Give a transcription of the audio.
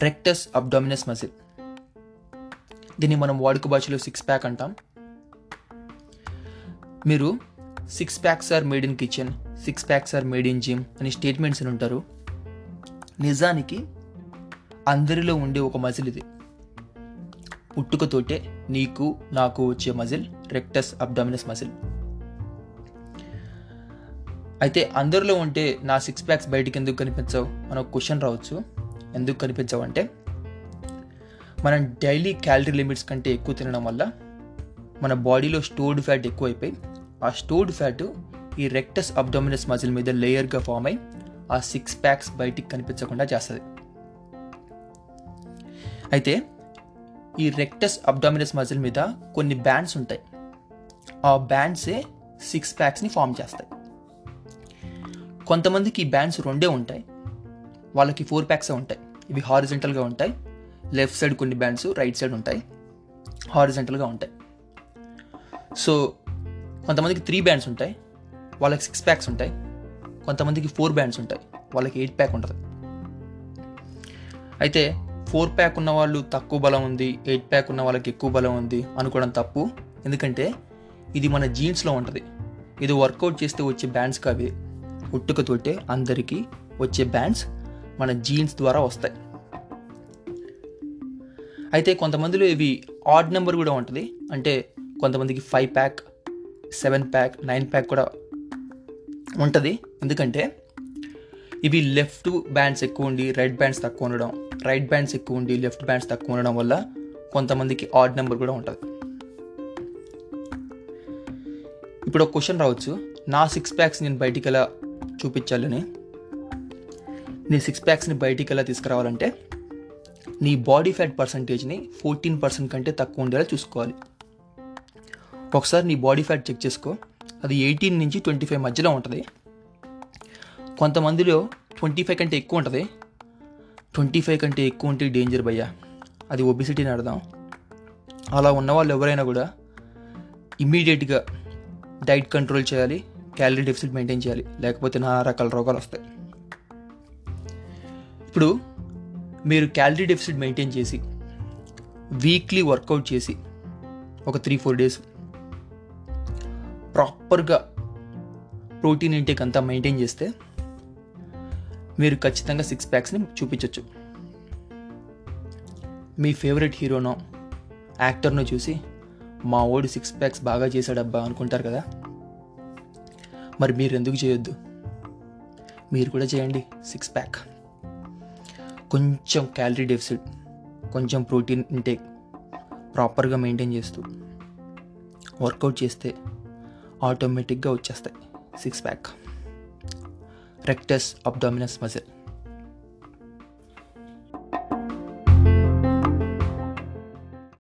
Rectus abdominis muscle దీన్ని మనం వాడుక భాషలో సిక్స్ ప్యాక్ అంటాం. మీరు six packs are made in kitchen six packs are made in gym అని స్టేట్మెంట్స్ అని ఉంటారు. నిజానికి అందరిలో ఉండే ఒక మజిల్ ఇది. పుట్టుకతోటే నీకు నాకు వచ్చే మజిల్ రెక్టస్ అబ్డామినస్ మజిల్ అయితే అందరిలో ఉంటే నా సిక్స్ ప్యాక్స్ బయటికి ఎందుకు కనిపించవు? అని ఒక క్వశ్చన్ రావచ్చు. ఎందుకు కనిపించవు అంటే మనం డైలీ క్యాలరీ లిమిట్స్ కంటే ఎక్కువ తినడం వల్ల మన బాడీలో స్టోర్డ్ ఫ్యాట్ ఎక్కువైపోయి ఆ స్టోర్డ్ ఫ్యాట్ ఈ రెక్టస్ అబ్డోమినస్ మజిల్ మీద లేయర్గా ఫామ్ అయి ఆ సిక్స్ ప్యాక్స్ బయటికి కనిపించకుండా చేస్తుంది. అయితే ఈ రెక్టస్ అబ్డామినస్ మజిల్ మీద కొన్ని బ్యాండ్స్ ఉంటాయి. ఆ బ్యాండ్సే సిక్స్ ప్యాక్స్ని ఫామ్ చేస్తాయి. కొంతమందికి ఈ బ్యాండ్స్ రెండే ఉంటాయి. వాళ్ళకి ఫోర్ ప్యాక్సే ఉంటాయి. ఇవి హారిజెంటల్గా ఉంటాయి. లెఫ్ట్ సైడ్ కొన్ని బ్యాండ్స్ రైట్ సైడ్ ఉంటాయి. హారిజెంటల్గా ఉంటాయి. సో కొంతమందికి త్రీ బ్యాండ్స్ ఉంటాయి. వాళ్ళకి సిక్స్ ప్యాక్స్ ఉంటాయి. కొంతమందికి ఫోర్ బ్యాండ్స్ ఉంటాయి. వాళ్ళకి ఎయిట్ ప్యాక్ ఉంటుంది. అయితే ఫోర్ ప్యాక్ ఉన్న వాళ్ళు తక్కువ బలం ఉంది ఎయిట్ ప్యాక్ ఉన్న వాళ్ళకి ఎక్కువ బలం ఉంది అనుకోవడం తప్పు. ఎందుకంటే ఇది మన జీన్స్లో ఉంటుంది. ఇది వర్కౌట్ చేస్తే వచ్చే బ్యాండ్స్ కావి. ఉట్టుకతోటే అందరికీ వచ్చే బ్యాండ్స్ మన జీన్స్ ద్వారా వస్తాయి. అయితే కొంతమందిలో ఇవి ఆడ్ నెంబర్ కూడా ఉంటుంది. అంటే కొంతమందికి five pack seven pack nine pack కూడా ఉంటుంది. ఎందుకంటే ఇవి లెఫ్ట్ బ్యాండ్స్ ఎక్కువ ఉండి రైట్ బ్యాండ్స్ తక్కువ ఉండడం రైట్ బ్యాండ్స్ ఎక్కువ ఉండి లెఫ్ట్ బ్యాండ్స్ తక్కువ ఉండడం వల్ల కొంతమందికి ఆడ్ నెంబర్ కూడా ఉంటుంది. ఇప్పుడు ఒక క్వశ్చన్ రావచ్చు. నా సిక్స్ ప్యాక్స్ నేను బయటికి ఎలా చూపించాలని? నీ సిక్స్ ప్యాక్స్ని బయటికి ఎలా తీసుకురావాలంటే నీ బాడీ ఫ్యాట్ పర్సంటేజ్ని ఫోర్టీన్ పర్సెంట్ కంటే తక్కువ ఉండేలా చూసుకోవాలి. ఒకసారి నీ బాడీ ఫ్యాట్ చెక్ చేసుకో. అది ఎయిటీన్ నుంచి ట్వంటీ ఫైవ్ మధ్యలో ఉంటుంది. కొంతమందిలో ట్వంటీ ఫైవ్ కంటే ఎక్కువ ఉంటుంది. ట్వంటీ ఫైవ్ కంటే ఎక్కువ ఉంటే డేంజర్ భయ్యా. అది ఒబిసిటీని అడదాం అలా ఉన్న వాళ్ళు ఎవరైనా కూడా ఇమ్మీడియట్గా డైట్ కంట్రోల్ చేయాలి క్యాలరీ డెఫిసిట్ మెయింటైన్ చేయాలి లేకపోతే నానా రకాల రోగాలు వస్తాయి. ఇప్పుడు మీరు క్యాలరీ డెఫిసిట్ మెయింటైన్ చేసి వీక్లీ వర్కౌట్ చేసి ఒక త్రీ ఫోర్ డేస్ ప్రాపర్గా ప్రోటీన్ ఇంటేక్ అంతా మెయింటైన్ చేస్తే మీరు ఖచ్చితంగా సిక్స్ ప్యాక్స్ని చూపించవచ్చు మీ ఫేవరెట్ హీరోనో యాక్టర్ను చూసి మా ఓడి సిక్స్ ప్యాక్స్ బాగా చేశాడబ్బా అనుకుంటారు కదా. మరి మీరు ఎందుకు చేయొద్దు? మీరు కూడా చేయండి సిక్స్ ప్యాక్. కొంచెం క్యాలరీ డెఫిసిట్ కొంచెం ప్రోటీన్ ఇంటేక్ ప్రాపర్గా మెయింటైన్ చేస్తూ వర్కౌట్ చేస్తే ఆటోమేటిక్గా వచ్చేస్తాయి. Six pack rectus abdominis muscle